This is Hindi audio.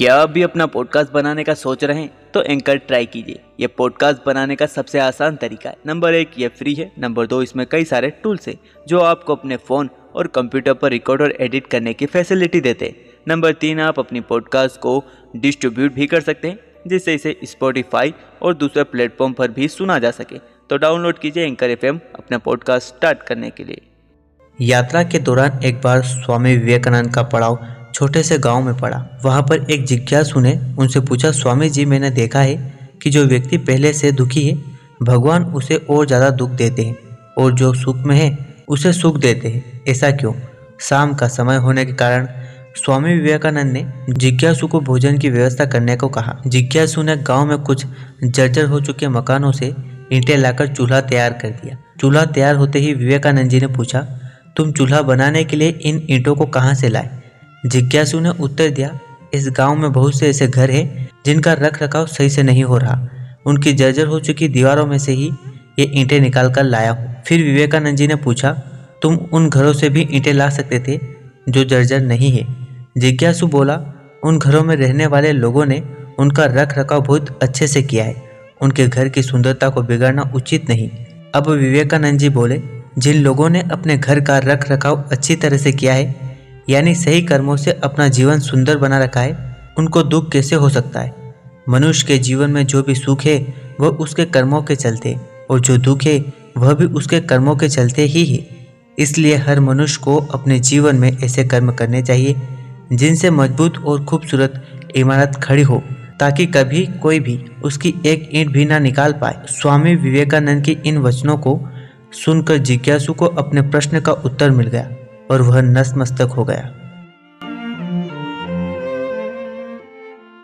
क्या आप भी अपना पॉडकास्ट बनाने का सोच रहे हैं तो एंकर ट्राई कीजिए। ये पॉडकास्ट बनाने का सबसे आसान तरीका है। नंबर एक, ये फ्री है। नंबर दो, इसमें कई सारे टूल्स हैं, जो आपको अपने फ़ोन और कंप्यूटर पर रिकॉर्ड और एडिट करने की फैसिलिटी देते हैं। नंबर तीन, आप अपनी पॉडकास्ट को डिस्ट्रीब्यूट भी कर सकते हैं, जिससे इसे स्पॉटिफाई और दूसरे प्लेटफॉर्म पर भी सुना जा सके। तो डाउनलोड कीजिए एंकर एफएम अपना पॉडकास्ट स्टार्ट करने के लिए। यात्रा के दौरान एक बार स्वामी विवेकानंद का पड़ाव छोटे से गाँव में पड़ा। वहाँ पर एक जिज्ञासु ने उनसे पूछा, स्वामी जी, मैंने देखा है कि जो व्यक्ति पहले से दुखी है, भगवान उसे और ज़्यादा दुख देते हैं और जो सुख में है, उसे सुख देते हैं। ऐसा क्यों? शाम का समय होने के कारण स्वामी विवेकानंद ने जिज्ञासु को भोजन की व्यवस्था करने को कहा। जिज्ञासु ने गाँव में कुछ जर्जर हो चुके मकानों से ईंटें लाकर चूल्हा तैयार कर दिया। चूल्हा तैयार होते ही विवेकानंद जी ने पूछा, तुम चूल्हा बनाने के लिए इन ईंटों को कहाँ से लाए? जिज्ञासु ने उत्तर दिया, इस गाँव में बहुत से ऐसे घर हैं, जिनका रख रखाव सही से नहीं हो रहा। उनकी जर्जर हो चुकी दीवारों में से ही ये ईंटें निकाल कर लाया हूँ। फिर विवेकानंद जी ने पूछा, तुम उन घरों से भी ईंटें ला सकते थे, जो जर्जर नहीं है? जिज्ञासु बोला, उन घरों में रहने वाले लोगों ने उनका रख रखाव बहुत अच्छे से किया है। उनके घर की सुंदरता को बिगाड़ना उचित नहीं। अब विवेकानंद जी बोले, जिन लोगों ने अपने घर का रख रखाव अच्छी तरह से किया है यानी सही कर्मों से अपना जीवन सुंदर बना रखा है, उनको दुख कैसे हो सकता है? मनुष्य के जीवन में जो भी सुख है, वह उसके कर्मों के चलते, और जो दुख है, वह भी उसके कर्मों के चलते ही है। इसलिए हर मनुष्य को अपने जीवन में ऐसे कर्म करने चाहिए, जिनसे मज़बूत और खूबसूरत इमारत खड़ी हो, ताकि कभी कोई भी उसकी एक ईंट भी ना निकाल पाए। स्वामी विवेकानंद की इन वचनों को सुनकर जिज्ञासु को अपने प्रश्न का उत्तर मिल गया। और वह नतमस्तक हो गया।